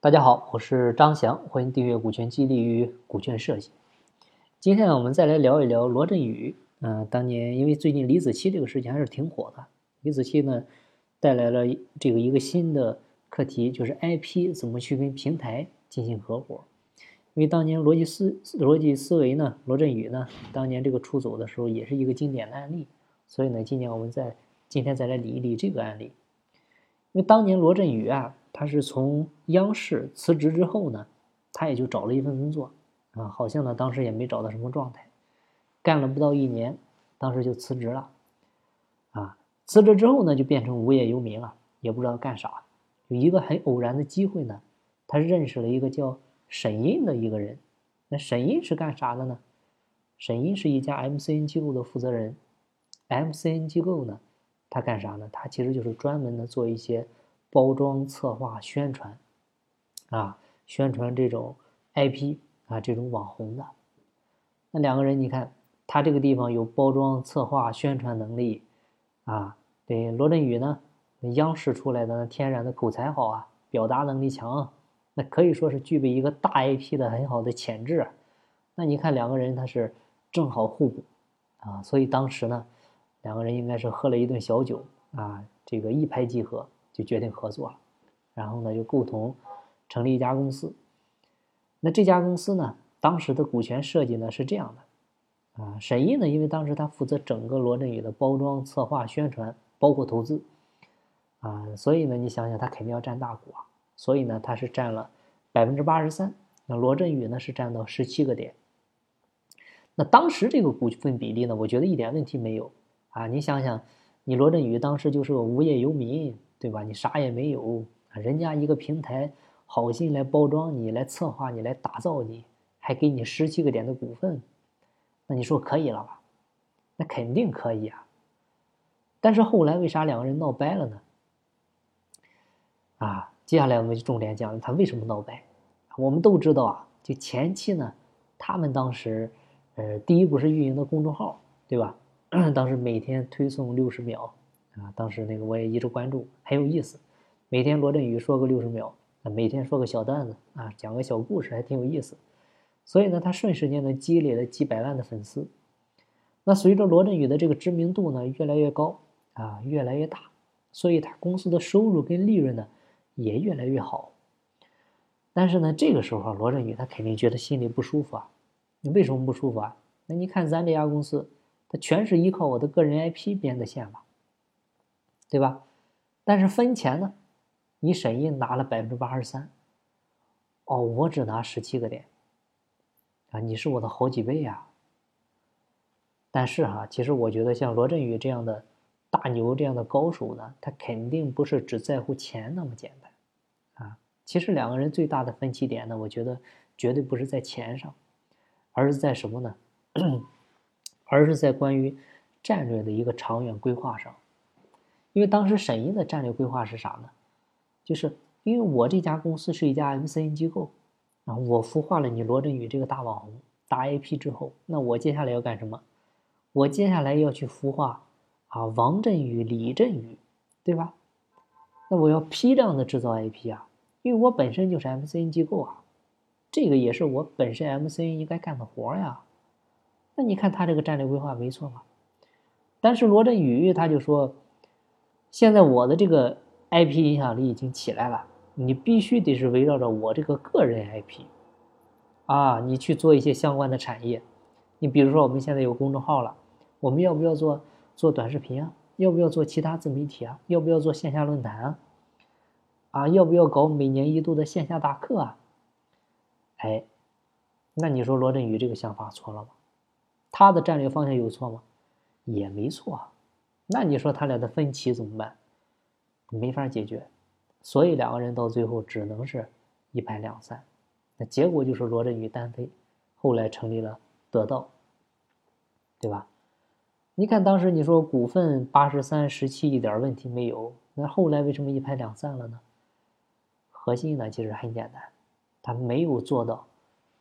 大家好，我是张翔，欢迎订阅《股权激励与股权设计》。今天呢我们再来聊一聊罗振宇。嗯，当年因为最近李子柒这个事情还是挺火的，李子柒呢带来了这个一个新的课题，就是 IP 怎么去跟平台进行合伙。因为当年逻辑思逻辑思维呢，罗振宇呢当年这个出走的时候也是一个经典的案例，所以呢，今年我们再今天再来理一理这个案例。因为当年罗振宇啊。他是从央视辞职之后呢，他也就找了一份工作，啊，好像呢当时也没找到什么状态，干了不到一年，当时就辞职了，啊，辞职之后呢就变成无业游民了，也不知道干啥。有一个很偶然的机会呢，他认识了一个叫沈印的一个人。那沈印是干啥的呢？沈印是一家 MCN 机构的负责人。MCN 机构呢，他干啥呢？他其实就是专门的做一些。包装、策划、宣传，啊，宣传这种 IP 啊，这种网红的，那两个人，你看他这个地方有包装、策划、宣传能力，啊，对，罗振宇呢，央视出来的，天然的口才好啊，表达能力强，那可以说是具备一个大 IP 的很好的潜质。那你看两个人他是正好互补，啊，所以当时呢，两个人应该是喝了一顿小酒啊，这个一拍即合。就决定合作了，然后呢，就共同成立一家公司。那这家公司呢，当时的股权设计呢是这样的，啊，沈毅呢，因为当时他负责整个罗振宇的包装、策划、宣传，包括投资，啊，所以呢，你想想他肯定要占大股啊，所以呢，他是占了百分之八十三，那罗振宇呢是占到十七个点。那当时这个股份比例呢，我觉得一点问题没有啊，你想想，你罗振宇当时就是个无业游民。对吧？你啥也没有，人家一个平台好心来包装你，来策划你，来打造你，还给你十七个点的股份，那你说可以了吧？那肯定可以啊。但是后来为啥两个人闹掰了呢？啊，接下来我们就重点讲他为什么闹掰。我们都知道啊，就前期呢，他们当时，呃，第一步是运营的公众号，对吧？当时每天推送六十秒。啊，当时那个我也一直关注，很有意思。每天罗振宇说个六十秒，啊，每天说个小段子，啊，讲个小故事，还挺有意思。所以呢，他瞬时间呢积累了几百万的粉丝。那随着罗振宇的这个知名度呢越来越高，啊，越来越大，所以他公司的收入跟利润呢也越来越好。但是呢，这个时候罗振宇他肯定觉得心里不舒服啊。你为什么不舒服啊？那你看咱这家公司，它全是依靠我的个人 IP 编的线吧？对吧？但是分钱呢？你沈印拿了百分之八十三，哦，我只拿十七个点，啊，你是我的好几倍呀。但是哈，其实我觉得像罗振宇这样的大牛、这样的高手呢，他肯定不是只在乎钱那么简单，啊，其实两个人最大的分歧点呢，我觉得绝对不是在钱上，而是在什么呢？而是在关于战略的一个长远规划上。因为当时沈印的战略规划是啥呢？就是因为我这家公司是一家 MCN 机构，啊，我孵化了你罗振宇这个大网红、大 IP 之后，那我接下来要干什么？我接下来要去孵化啊王振宇、李振宇，对吧？那我要批量的制造 IP 啊，因为我本身就是 MCN 机构啊，这个也是我本身 MCN 应该干的活呀。那你看他这个战略规划没错吧？但是罗振宇他就说。现在我的这个 IP 影响力已经起来了，你必须得是围绕着我这个个人 IP，啊，你去做一些相关的产业。你比如说，我们现在有公众号了，我们要不要做做短视频啊？要不要做其他自媒体啊？要不要做线下论坛啊？啊，要不要搞每年一度的线下大课啊？哎，那你说罗振宇这个想法错了吗？他的战略方向有错吗？也没错。那你说他俩的分歧怎么办？没法解决，所以两个人到最后只能是一拍两散。那结果就是罗振宇单飞，后来成立了得到，对吧？你看当时你说股份八十三十七一点问题没有，那后来为什么一拍两散了呢？核心呢其实很简单，他没有做到，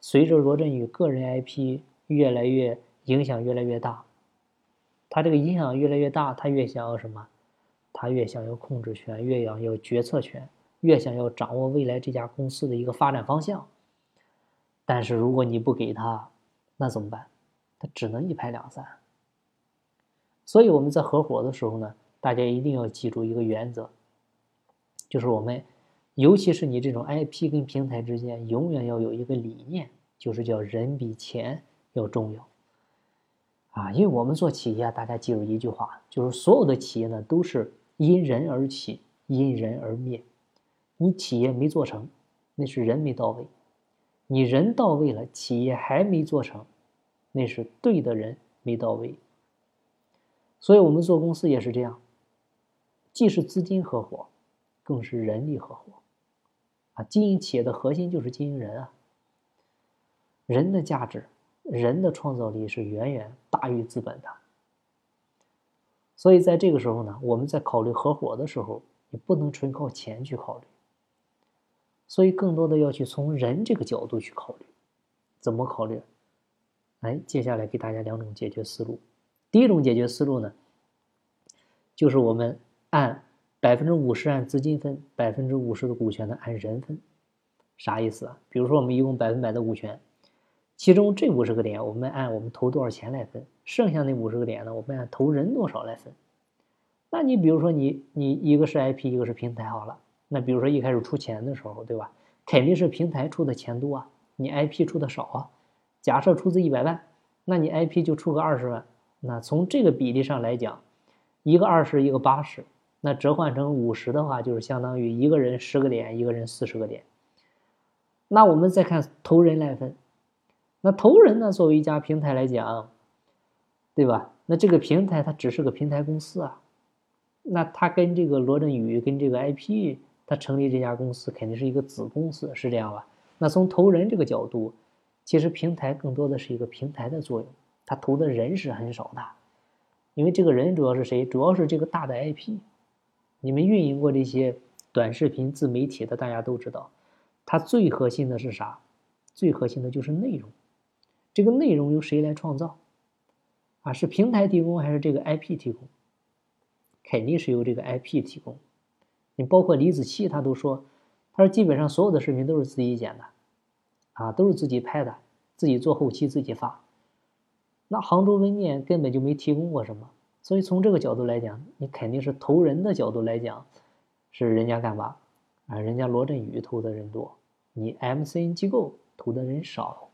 随着罗振宇个人 IP 越来越影响越来越大。他这个影响越来越大，他越想要什么？他越想要控制权，越想要决策权，越想要掌握未来这家公司的一个发展方向。但是如果你不给他，那怎么办？他只能一拍两散。所以我们在合伙的时候呢，大家一定要记住一个原则，就是我们，尤其是你这种 IP 跟平台之间，永远要有一个理念，就是叫人比钱要重要。啊，因为我们做企业，大家记住一句话，就是所有的企业呢都是因人而起，因人而灭。你企业没做成，那是人没到位；你人到位了，企业还没做成，那是对的人没到位。所以，我们做公司也是这样，既是资金合伙，更是人力合伙。啊，经营企业的核心就是经营人啊，人的价值。人的创造力是远远大于资本的，所以在这个时候呢，我们在考虑合伙的时候，你不能纯靠钱去考虑，所以更多的要去从人这个角度去考虑，怎么考虑？哎，接下来给大家两种解决思路。第一种解决思路呢，就是我们按百分之五十按资金分，百分之五十的股权呢按人分，啥意思啊？比如说我们一共百分百的股权。其中这五十个点，我们按我们投多少钱来分；剩下那五十个点呢，我们按投人多少来分。那你比如说你你一个是 IP，一个是平台，好了，那比如说一开始出钱的时候，对吧？肯定是平台出的钱多啊，你 IP 出的少啊。假设出资一百万，那你 IP 就出个二十万。那从这个比例上来讲，一个二十，一个八十，那折换成五十的话，就是相当于一个人十个点，一个人四十个点。那我们再看投人来分。那投人呢？作为一家平台来讲，对吧？那这个平台它只是个平台公司啊，那它跟这个罗振宇跟这个 IP，它成立这家公司肯定是一个子公司，是这样吧？那从投人这个角度，其实平台更多的是一个平台的作用，它投的人是很少的，因为这个人主要是谁？主要是这个大的 IP。你们运营过这些短视频自媒体的，大家都知道，它最核心的是啥？最核心的就是内容。这个内容由谁来创造？啊，是平台提供还是这个 IP 提供？肯定是由这个 IP 提供。你包括李子柒，他都说，他说基本上所有的视频都是自己剪的，啊，都是自己拍的，自己做后期，自己发。那杭州文念根本就没提供过什么，所以从这个角度来讲，你肯定是投人的角度来讲，是人家干嘛？啊，人家罗振宇投的人多，你 MCN 机构投的人少。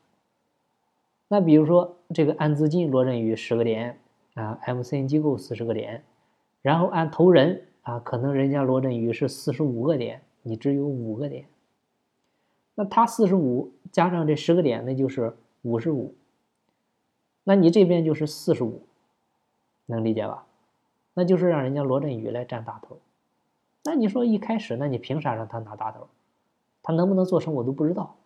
那比如说这个按资金罗振宇十个点啊，MCN 机构四十个点，然后按投人啊，可能人家罗振宇是四十五个点，你只有五个点，那他四十五加上这十个点，那就是五十五，那你这边就是四十五，能理解吧？那就是让人家罗振宇来占大头，那你说一开始，那你凭啥让他拿大头？他能不能做成我都不知道。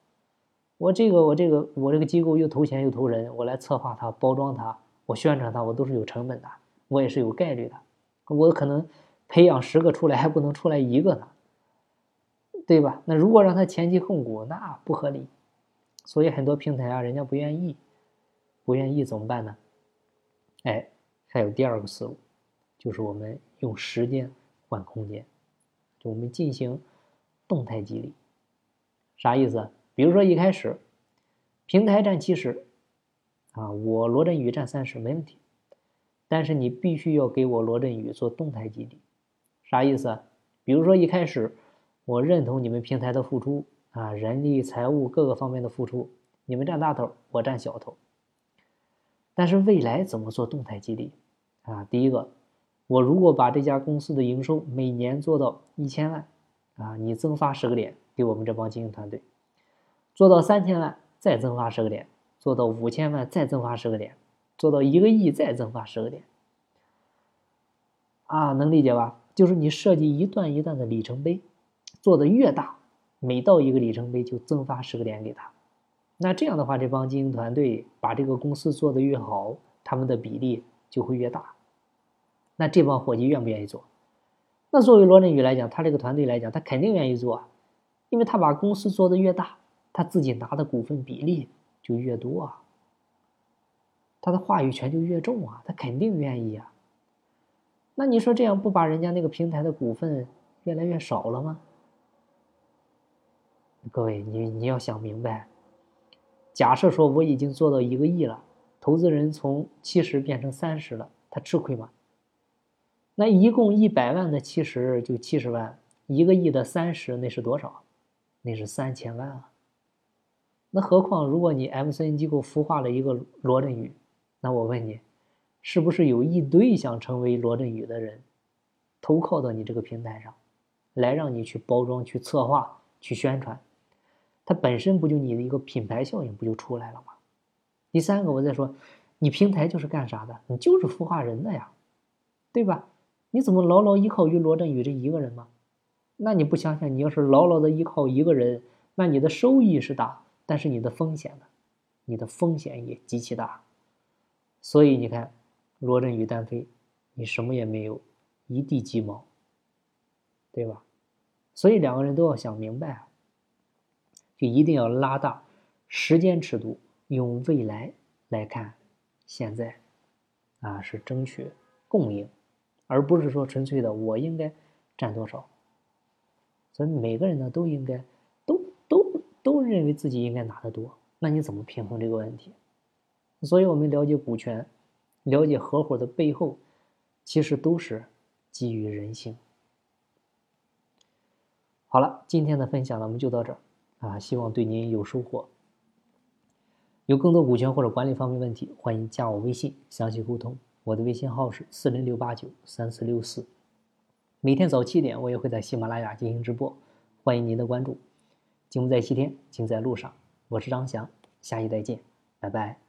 我这个我这个我这个机构又投钱又投人，我来策划它、包装它、我宣传它，我都是有成本的，我也是有概率的。我可能培养十个出来还不能出来一个呢，对吧？那如果让他前期控股，那不合理。所以很多平台啊，人家不愿意，不愿意怎么办呢？哎，还有第二个思路，就是我们用时间换空间，就我们进行动态激励，啥意思？比如说一开始，平台占七十，啊，我罗振宇占三十，没问题。但是你必须要给我罗振宇做动态激励，啥意思？比如说一开始，我认同你们平台的付出啊，人力、财务各个方面的付出，你们占大头，我占小头。但是未来怎么做动态激励？啊，第一个，我如果把这家公司的营收每年做到一千万，啊，你增发十个点给我们这帮经营团队。做到三千万再增发十个点，做到五千万再增发十个点，做到一个亿再增发十个点，啊，能理解吧？就是你设计一段一段的里程碑，做的越大，每到一个里程碑就增发十个点给他。那这样的话，这帮经营团队把这个公司做的越好，他们的比例就会越大。那这帮伙计愿不愿意做？那作为罗振宇来讲，他这个团队来讲，他肯定愿意做，因为他把公司做的越大。他自己拿的股份比例就越多啊，他的话语权就越重啊，他肯定愿意啊。那你说这样不把人家那个平台的股份越来越少了吗？各位，你你要想明白，假设说我已经做到一个亿了，投资人从七十变成三十了，他吃亏吗？那一共一百万的七十就七十万，一个亿的三十那是多少？那是三千万啊。那何况如果你 MCN 机构孵化了一个罗振宇，那我问你，是不是有一堆想成为罗振宇的人，投靠到你这个平台上，来让你去包装、去策划、去宣传？它本身不就你的一个品牌效应不就出来了吗？第三个，我再说，你平台就是干啥的？你就是孵化人的呀，对吧？你怎么牢牢依靠于罗振宇这一个人吗？那你不想想，你要是牢牢的依靠一个人，那你的收益是大，但是你的风险呢？你的风险也极其大。所以你看，罗振宇单飞，你什么也没有，一地鸡毛，对吧？所以两个人都要想明白啊，就一定要拉大时间尺度，用未来来看现在，啊，是争取共赢。而不是说纯粹的我应该占多少，所以每个人呢都应该都认为自己应该拿得多，那你怎么平衡这个问题？所以我们了解股权，了解合伙的背后，其实都是基于人性。好了，今天的分享呢我们就到这儿啊，希望对您有收获。有更多股权或者管理方面问题，欢迎加我微信详细沟通。我的微信号是四零六八九三四六四，每天早七点我也会在喜马拉雅进行直播，欢迎您的关注。金不在西天，金在路上。我是张翔，下期再见，拜拜。